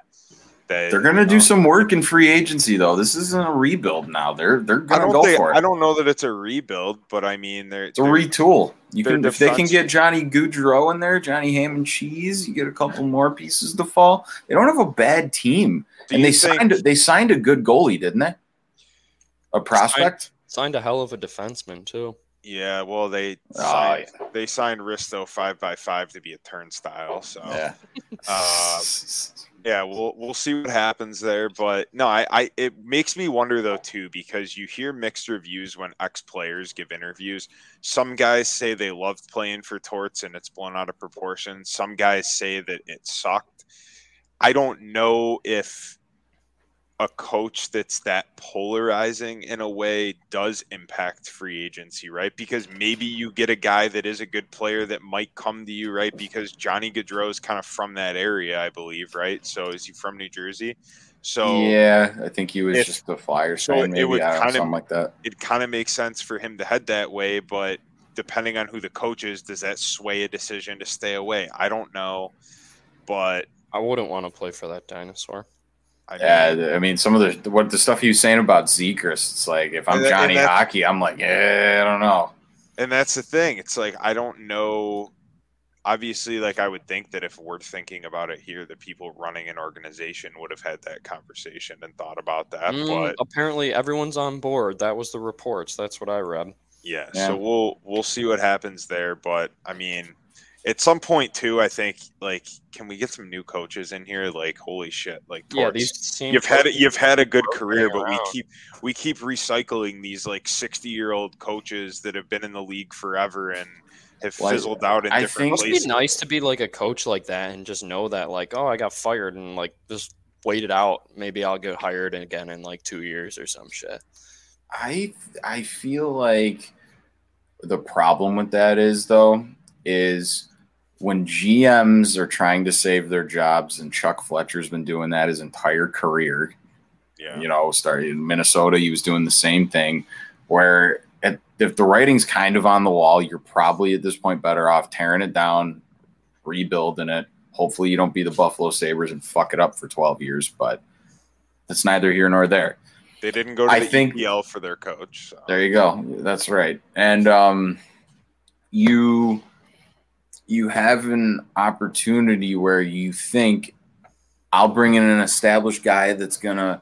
they, They're going to you do some work in free agency, though. This isn't a rebuild now. They're they're I going to don't go think, for I don't know that it's a rebuild, but I mean, they're, It's a they're- retool. You their can if they can get Johnny Gaudreau in there, Johnny Ham and Cheese, you get a couple more pieces to fall. They don't have a bad team, do and they think- signed they signed a good goalie, didn't they? A prospect. Signed a hell of a defenseman too. Yeah, well, they Oh, signed, they signed Risto five by five to be a turnstile. So Yeah. um, yeah, we'll we'll see what happens there. But no, I, I it makes me wonder though too because you hear mixed reviews when ex players give interviews. Some guys say they loved playing for Torts and it's blown out of proportion. Some guys say that it sucked. I don't know if a coach that's that polarizing in a way does impact free agency, right? Because maybe you get a guy that is a good player that might come to you, right? Because Johnny Gaudreau is kind of from that area, I believe, right? So is he from New Jersey? So yeah, I think he was if- just the Flyers so fan, it maybe would I know, kinda- something like that. it kind of makes sense for him to head that way, but depending on who the coach is, does that sway a decision to stay away? I don't know, but I wouldn't want to play for that dinosaur. I mean, Yeah, I mean, some of the what the stuff he was saying about Zegras, it's like if I'm that- Johnny that- Hockey, I'm like, yeah, I don't know. and that's the thing. It's like I don't know. Obviously, like I would think that if we're thinking about it here, the people running an organization would have had that conversation and thought about that. Mm, But apparently, everyone's on board. That was the reports. That's what I read. yeah, Yeah. so we'll we'll see what happens there. But I mean, at some point too, I think like, can we get some new coaches in here? Like, holy shit! Like, Yeah, these same you've had you've had a good career, but we keep we keep recycling these like sixty year old coaches that have been in the league forever and have Well, I- fizzled out in I different think- must places. be nice to be like a coach like that and just know that like oh I got fired and like just wait it out. Maybe I'll get hired again in like two years or some shit. I I feel like the problem with that is though is when GMs are trying to save their jobs, and Chuck Fletcher's been doing that his entire career. Yeah. You know, started in Minnesota, he was doing the same thing. Where at, if the writing's kind of on the wall, you're probably at this point better off tearing it down, rebuilding it. Hopefully, you don't be the Buffalo Sabres and fuck it up for 12 years, but that's neither here nor there. They didn't go to I the think- EPL for their coach. so. There you go. That's right. And um, you you have an opportunity where you think I'll bring in an established guy that's gonna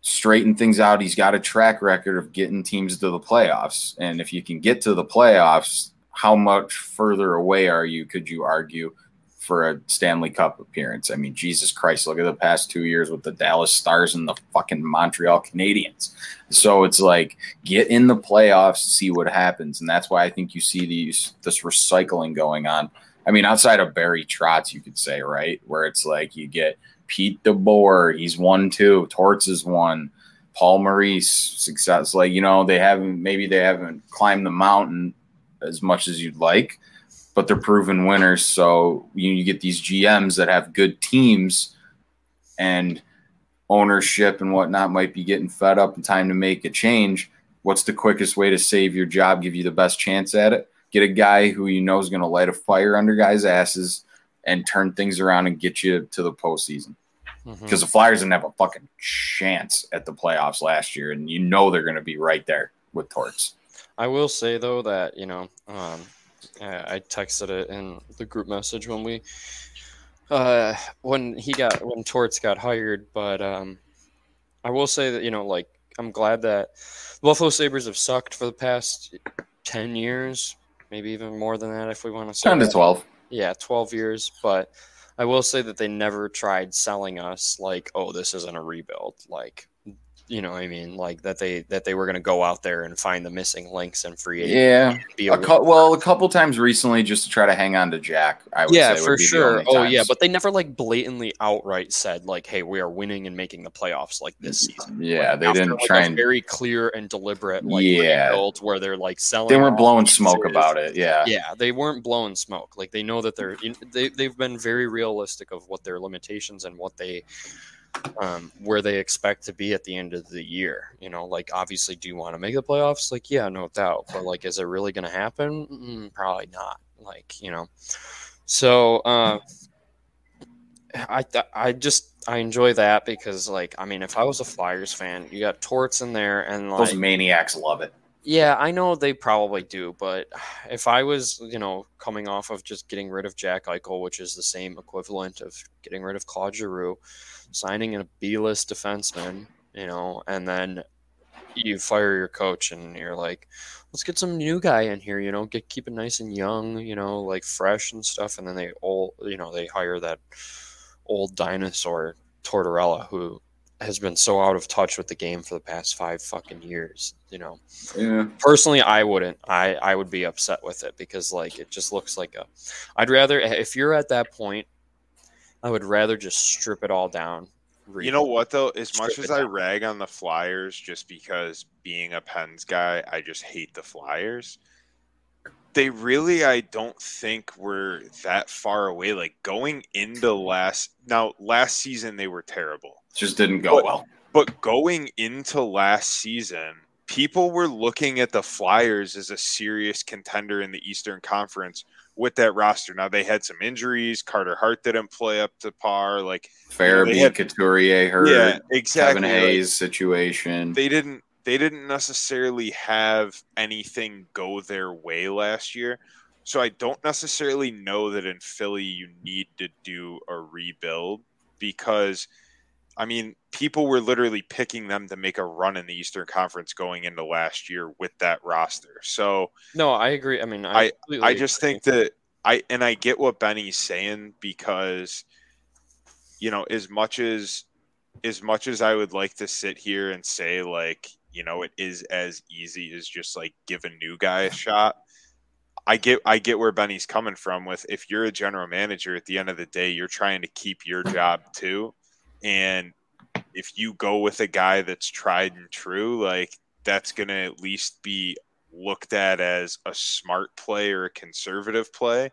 straighten things out. He's got a track record of getting teams to the playoffs, and if you can get to the playoffs, how much further away are you? Could you argue? For a Stanley Cup appearance. I mean, Jesus Christ, look at the past two years with the Dallas Stars and the fucking Montreal Canadiens. So it's like get in the playoffs, see what happens, and that's why I think you see these this recycling going on. I mean, outside of Barry Trotz, you could say right, where it's like you get Pete DeBoer, he's one two, Torts is one, Paul Maurice success. Like you know, they haven't maybe they haven't climbed the mountain as much as you'd like, but they're proven winners. So you, you get these GMs that have good teams and ownership and whatnot might be getting fed up and time to make a change. What's the quickest way to save your job, give you the best chance at it? Get a guy who you know is going to light a fire under guys' asses and turn things around and get you to the postseason. Because the Flyers didn't have a fucking chance at the playoffs last year, and you know they're going to be right there with Torts. I will say though that you know um, I texted it in the group message when we uh, when he got when Torts got hired, but um, I will say that you know like I'm glad that the Buffalo Sabres have sucked for the past ten years, maybe even more than that if we want to say 10 to 12. yeah 12 years but i will say that they never tried selling us like oh this isn't a rebuild like you know what i mean like that they that they were going to go out there and find the missing links and free agent Yeah. be a cou- well, a couple times recently just to try to hang on to Jack. I would yeah say for would be sure oh yeah but they never like blatantly outright said like hey we are winning and making the playoffs like this season yeah, Like, they after, didn't like, try and very clear and deliberate like Yeah. rebuild where they're like selling they weren't blowing smoke about it. Yeah. yeah they weren't blowing smoke like they know that they're you- they, they've been very realistic of what their limitations and what they um where they expect to be at the end of the year you know like obviously do you want to make the playoffs? Like yeah no doubt but like is it really going to happen? Mm, probably not like you know. So uh i th- i just i enjoy that because like i mean if i was a flyers fan you got torts in there and like Those maniacs love it. yeah, I know they probably do, but if I was, you know, coming off of just getting rid of Jack Eichel, which is the same equivalent of getting rid of Claude Giroux, signing in a B-list defenseman, you know, and then you fire your coach and you're like, let's get some new guy in here, you know, get keep it nice and young, you know, like fresh and stuff, and then they all, you know, they hire that old dinosaur Tortorella who has been so out of touch with the game for the past five fucking years, you know Yeah. personally i wouldn't i i would be upset with it because like it just looks like a i'd rather if you're at that point i would rather just strip it all down You know what though? As much as I rag on the Flyers, just because being a Pens guy, I just hate the Flyers. They really, I don't think were that far away. Like going into last now, last season they were terrible. Just didn't go But- well. But going into last season, people were looking at the Flyers as a serious contender in the Eastern Conference with that roster. Now they had some injuries. Carter Hart didn't play up to par. Like Farabee, had- Couturier, hurt. yeah, exactly. Kevin Like, Hayes situation. they didn't they didn't necessarily have anything go their way last year. So I don't necessarily know that in Philly you need to do a rebuild because I mean people were literally picking them to make a run in the Eastern Conference going into last year with that roster. So No, I agree. I mean, I completely I just agree. think that I and I get what Benny's saying because you know as much as as much as I would like to sit here and say like you know it is as easy as just like give a new guy a shot. I get I get where Benny's coming from with if you're a general manager at the end of the day you're trying to keep your job too and if you go with a guy that's tried and true like that's going to at least be looked at as a smart play or a conservative play.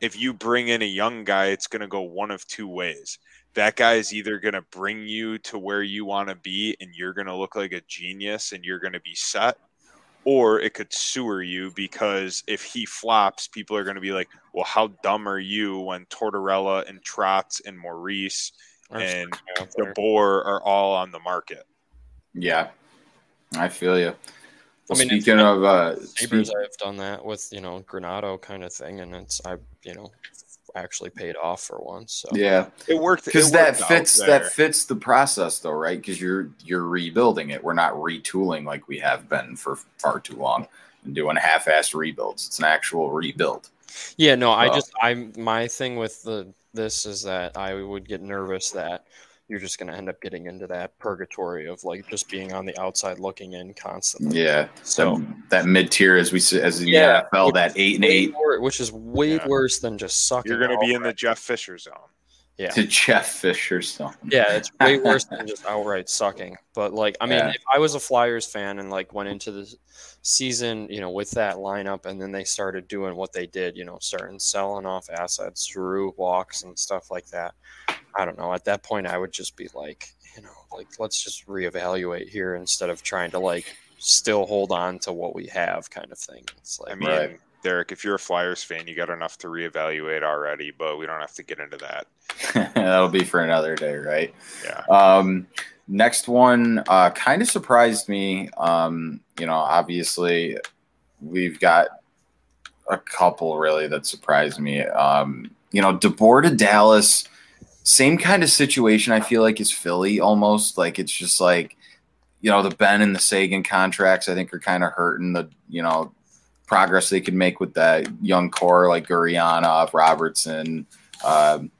If you bring in a young guy, it's going to go one of two ways. That guy is either going to bring you to where you want to be and you're going to look like a genius and you're going to be set, or it could sewer you because if he flops, people are going to be like, well, how dumb are you when Tortorella and Trotz and Maurice and the out there. DeBoer are all on the market? yeah, I feel you. I mean, speaking of uh, Sabres, speak- I've done that with you know Granato kind of thing, and it's I you know actually paid off for once. So yeah, It worked because that fits that fits the process though, right? Because you're you're rebuilding it. We're not retooling like we have been for far too long and doing half-assed rebuilds. It's an actual rebuild. Yeah, no, I just I'm my thing with the this is that I would get nervous that you're just going to end up getting into that purgatory of like just being on the outside looking in constantly. Yeah, So that, that mid tier as we as the Yeah, NFL, that eight and eight, wor- which is way Yeah. worse than just sucking. You're going to be in the. Jeff Fisher zone. Yeah. to Jeff Fisher. So Yeah, it's way worse than just outright sucking. But like, I mean, Yeah. if I was a Flyers fan and like went into the season, you know, with that lineup, and then they started doing what they did, you know, starting selling off assets, Drew walks and stuff like that. I don't know. At that point, I would just be like, you know, like let's just reevaluate here instead of trying to like still hold on to what we have, kind of thing. It's like, I mean, Right. Derek, if you're a Flyers fan, you got enough to reevaluate already, but we don't have to get into that. that'll be for another day, right? Yeah. Um, next one uh, kind of surprised me. Um, you know, obviously, we've got a couple really that surprised me. Um, you know, DeBoer to Dallas, same kind of situation. I feel like is Philly almost like it's just like you know the Benn and the Seguin contracts. I think are kind of hurting the you know progress they could make with that young core like Gurianov, Robertson. Um,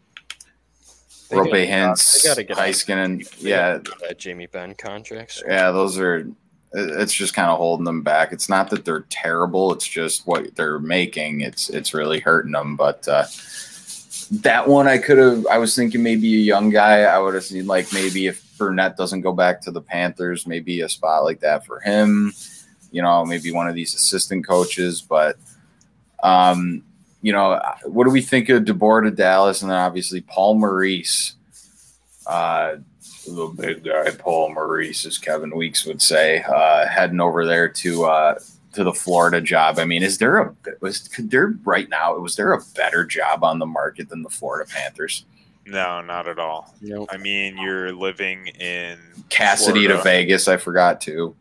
Rope gotta- Hintz, they gotta get out. Heiskanen, yeah, gotta get that Jamie Benn contract. yeah, those are. It's just kind of holding them back. It's not that they're terrible. It's just what they're making. It's it's really hurting them. But uh, that one, I could have. I was thinking maybe a young guy. I would have seen like maybe if Brunette doesn't go back to the Panthers, maybe a spot like that for him. You know, maybe one of these assistant coaches. But um, you know, what do we think of DeBoer to Dallas, and then obviously Paul Maurice. Uh, the big guy, Paul Maurice, as Kevin Weeks would say, uh, heading over there to uh, to the Florida job. I mean, is there a was could there right now? Was there a better job on the market than the Florida Panthers? No, not at all. You know, I mean, you're living in Cassidy to Vegas, I forgot to.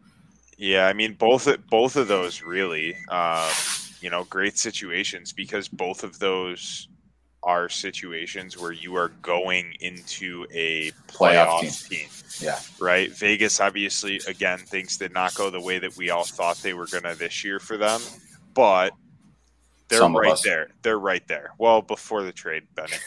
Yeah, I mean both both of those really, um, you know, great situations because both of those are situations where you are going into a Playoff playoff, team. Yeah. Right. Vegas obviously again things did not go the way that we all thought they were gonna this year for them, but they're Some right there. They're right there. Well, before the trade, Benny.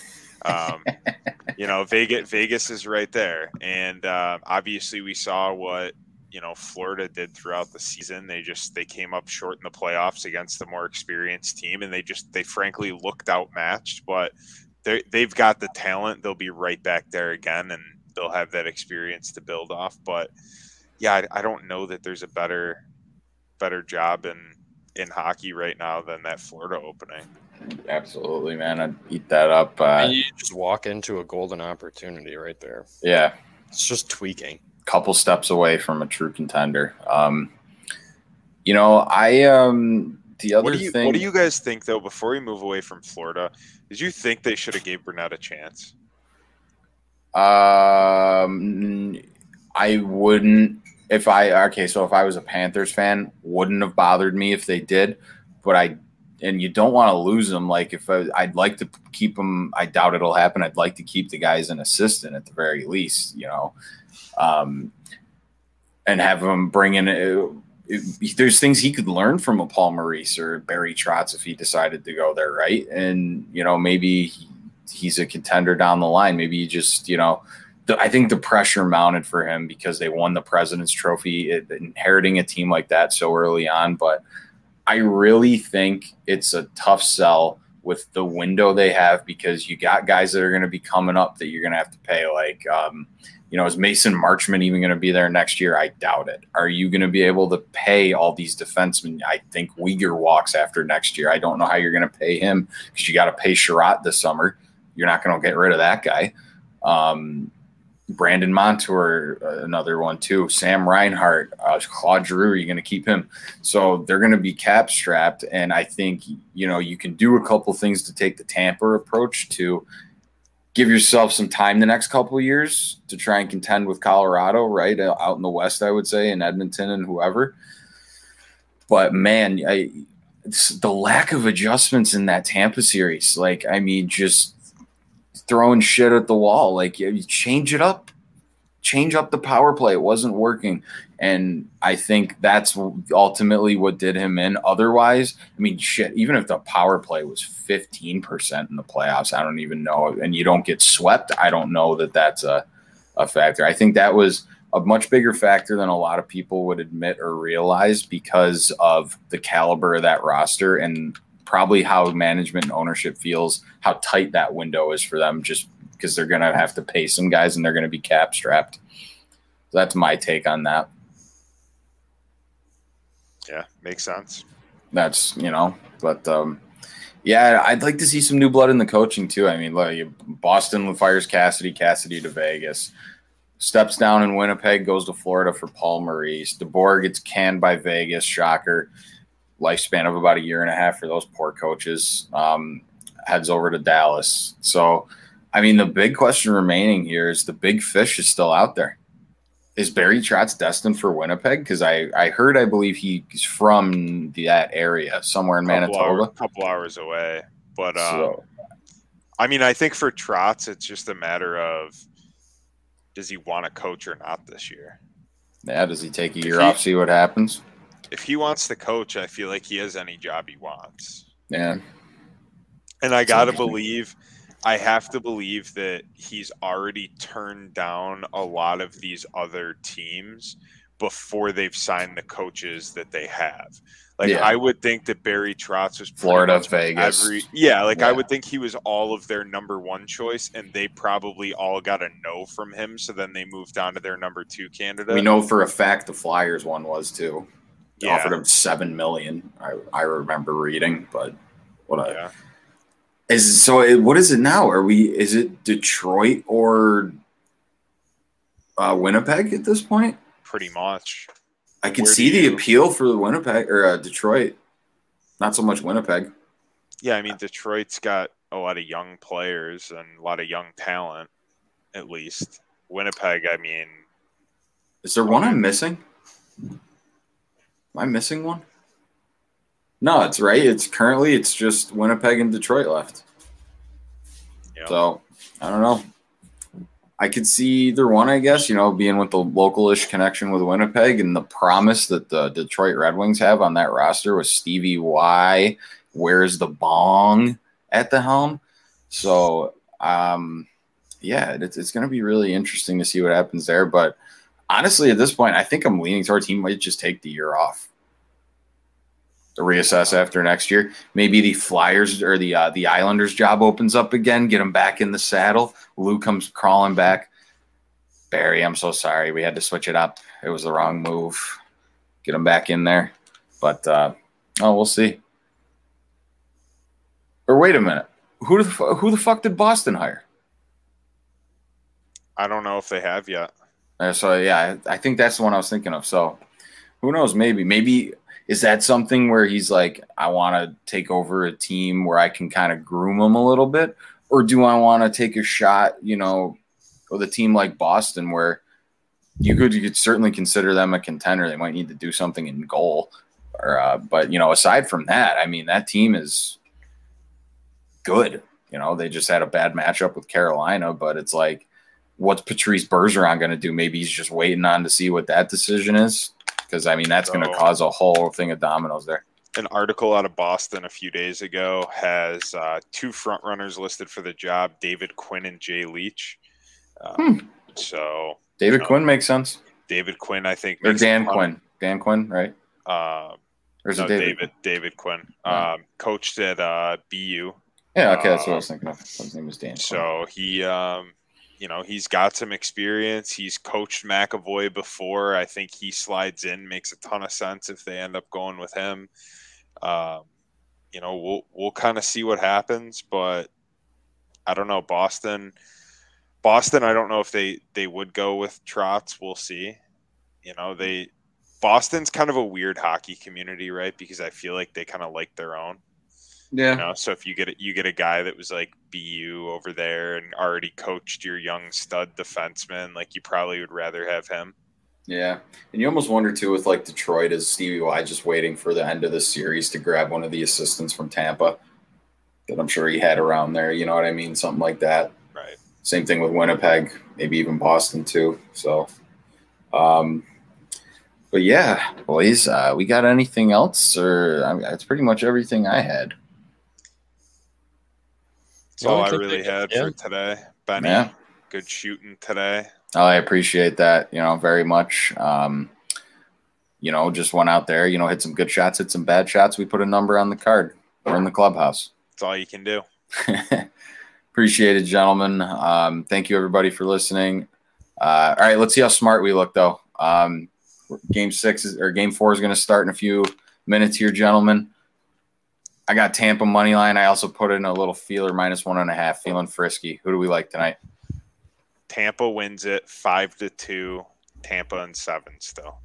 Um, you know, Vegas Vegas is right there, and uh, obviously we saw what you know Florida did throughout the season. They just they came up short in the playoffs against the more experienced team, and they just they frankly looked outmatched. But they they've got the talent; they'll be right back there again. And they'll have that experience to build off. But yeah, I, I don't know that there's a better better job in in hockey right now than that Florida opening. Absolutely, man. I'd eat that up. Uh, you just walk into a golden opportunity right there. Yeah, it's just tweaking. Couple steps away from a true contender. Um, you know, I um the other what do you, thing. What do you guys think though? Before we move away from Florida, did you think they should have gave Brunette a chance? Um, I wouldn't if I okay. So if I was a Panthers fan, wouldn't have bothered me if they did, but I and you don't want to lose them. Like if I, I'd like to keep them, I doubt it'll happen. I'd like to keep the guys an assistant at the very least, you know, um, and have them bring in. Uh, there's things he could learn from a Paul Maurice or Barry Trotz if he decided to go there, right? And you know, maybe he, he's a contender down the line. Maybe he just, you know, the, I think the pressure mounted for him because they won the President's Trophy, it, inheriting a team like that so early on. But I really think it's a tough sell with the window they have because you got guys that are going to be coming up that you're going to have to pay. Like, um, you know, is Mason Marchment even going to be there next year? I doubt it. Are you going to be able to pay all these defensemen? I think Weegar walks after next year. I don't know how you're going to pay him because you got to pay Chiarot this summer. You're not going to get rid of that guy. Um, Brandon Montour, another one too. Sam Reinhart, uh, Claude Giroux, Are you're going to keep him. So they're going to be cap strapped. And I think, you know, you can do a couple things to take the Tampa approach to give yourself some time the next couple years to try and contend with Colorado, right? Uh, out in the West, I would say, and Edmonton and whoever. But man, I, the lack of adjustments in that Tampa series, like, I mean, just throwing shit at the wall. Like you change it up, change up the power play. It wasn't working. And I think that's ultimately what did him in. Otherwise, I mean, shit, even if the power play was 15% in the playoffs, I don't even know. And you don't get swept, I don't know that that's a, a factor. I think that was a much bigger factor than a lot of people would admit or realize because of the caliber of that roster and probably how management and ownership feels, how tight that window is for them, just because they're going to have to pay some guys and they're going to be cap strapped. So that's my take on that. Yeah, makes sense. That's, you know, but um, yeah, I'd like to see some new blood in the coaching too. I mean, like Boston fires Cassidy, Cassidy to Vegas, steps down in Winnipeg, goes to Florida for Paul Maurice. DeBoer gets canned by Vegas, shocker lifespan of about a year and a half for those poor coaches. Um, heads over to Dallas. So, I mean, the big question remaining here is the big fish is still out there. Is Barry Trotz destined for Winnipeg? Because I, I heard, I believe he's from that area, somewhere in couple Manitoba. A couple hours away. But, um, so. I mean, I think for Trotz, it's just a matter of does he want to coach or not this year? Yeah, does he take a year he, off, see what happens? if he wants to coach, I feel like he has any job he wants. Yeah. And I got to believe, I have to believe that he's already turned down a lot of these other teams before they've signed the coaches that they have. Like yeah. I would think that Barry Trotz was Florida, Vegas. Every, yeah, like yeah. I would think he was all of their number one choice, and they probably all got a no from him. So then they moved on to their number two candidate. We know for a fact the Flyers one was too yeah. offered him seven million. I, I remember reading, but what a. is so. It, what is it now? Are we? Is it Detroit or uh, Winnipeg at this point? Pretty much. I can Where see the you... appeal for the Winnipeg or uh, Detroit. Not so much Winnipeg. Yeah, I mean Detroit's got a lot of young players and a lot of young talent, at least. Winnipeg, I mean, is there one I'm missing? Am I missing one? No, it's right. It's currently it's just Winnipeg and Detroit left. Yep. So I don't know. I could see either one, I guess, you know, being with the localish connection with Winnipeg and the promise that the Detroit Red Wings have on that roster with Stevie Y, where's the bong at the helm. So, um, yeah, it's, it's going to be really interesting to see what happens there. But honestly, at this point, I think I'm leaning towards he might just take the year off to reassess after next year. Maybe the Flyers or the uh, the Islanders job opens up again, get him back in the saddle. Lou comes crawling back. Barry, I'm so sorry. We had to switch it up. It was the wrong move. Get him back in there. But uh, oh, we'll see. Or wait a minute. Who the who the fuck did Boston hire? I don't know if they have yet. Uh, so yeah, I, I think that's the one I was thinking of. So who knows? Maybe maybe is that something where he's like, I want to take over a team where I can kind of groom him a little bit, or do I want to take a shot? You know, with a team like Boston where you could you could certainly consider them a contender. They might need to do something in goal, or uh, but you know, aside from that, I mean, that team is good. You know, they just had a bad matchup with Carolina, but it's like, what's Patrice Bergeron going to do? Maybe he's just waiting on to see what that decision is, because I mean, that's going to cause a whole thing of dominoes there. An article out of Boston a few days ago has uh, two front runners listed for the job: David Quinn and Jay Leach. Um, hmm. So David you know, Quinn makes sense. David Quinn, I think, or Dan Quinn. Dan Quinn, right? Uh, or is no, it David? David, David Quinn. Yeah. Um, coached at uh, BU yeah, okay, that's what I was thinking of. His name was Dan. So he, um, you know, he's got some experience. He's coached McAvoy before. I think he slides in, makes a ton of sense if they end up going with him. Um, you know, we'll we'll kind of see what happens, but I don't know. Boston, Boston. I don't know if they they would go with Trotz. We'll see. You know, they Boston's kind of a weird hockey community, right? Because I feel like they kind of like their own. Yeah. You know, so if you get a, you get a guy that was like BU over there and already coached your young stud defenseman, like you probably would rather have him. Yeah, and you almost wonder too with like Detroit is Stevie Y just waiting for the end of the series to grab one of the assistants from Tampa that I'm sure he had around there. You know what I mean? Something like that. Right. Same thing with Winnipeg, maybe even Boston too. So, um, but yeah, boys, uh, we got anything else, or I mean, that's pretty much everything I had. That's all I really had for today. Benny, yeah. good shooting today. Oh, I appreciate that, you know, very much. Um, you know, just went out there, you know, hit some good shots, hit some bad shots. We put a number on the card. We're in the clubhouse. That's all you can do. appreciate it, gentlemen. Um, thank you, everybody, for listening. Uh, all right, let's see how smart we look, though. Um, game six is, or game four is going to start in a few minutes here, gentlemen. I got Tampa money line. I also put in a little feeler minus one and a half, feeling frisky. Who do we like tonight? Tampa wins it five to two. Tampa and seven still.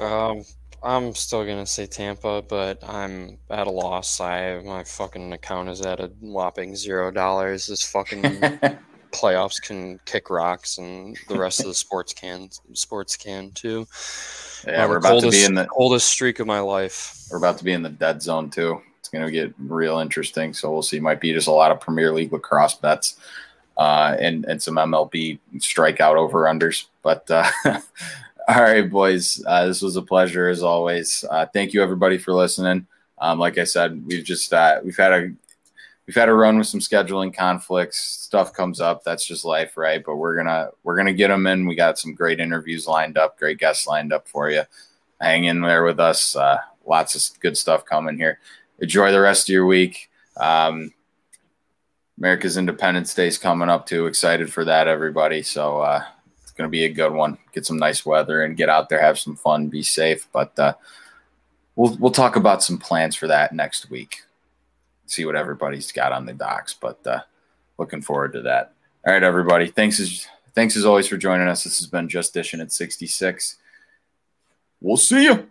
Um, I'm still gonna say Tampa, but I'm at a loss. I my fucking account is at a whopping zero dollars. This fucking playoffs can kick rocks, and the rest of the sports can sports can too. Yeah, we're about coldest, to be in the coldest streak of my life. We're about to be in the dead zone too. It's going to get real interesting. So we'll see. Might be just a lot of Premier League lacrosse bets, uh, and and some MLB strikeout over unders. But uh, all right, boys, uh, this was a pleasure as always. Uh, thank you everybody for listening. Um, like I said, we've just uh, we've had a we've had a run with some scheduling conflicts. Stuff comes up. That's just life, right? But we're gonna we're gonna get them in. We got some great interviews lined up, great guests lined up for you. Hang in there with us. Uh, lots of good stuff coming here. Enjoy the rest of your week. Um, America's Independence Day is coming up too. Excited for that, everybody. So uh, it's going to be a good one. Get some nice weather and get out there, have some fun, be safe. But uh, we'll we'll talk about some plans for that next week see what everybody's got on the docks. But uh, looking forward to that. All right, everybody. Thanks as thanks as always for joining us. This has been Just Dishing at 66. We'll see you.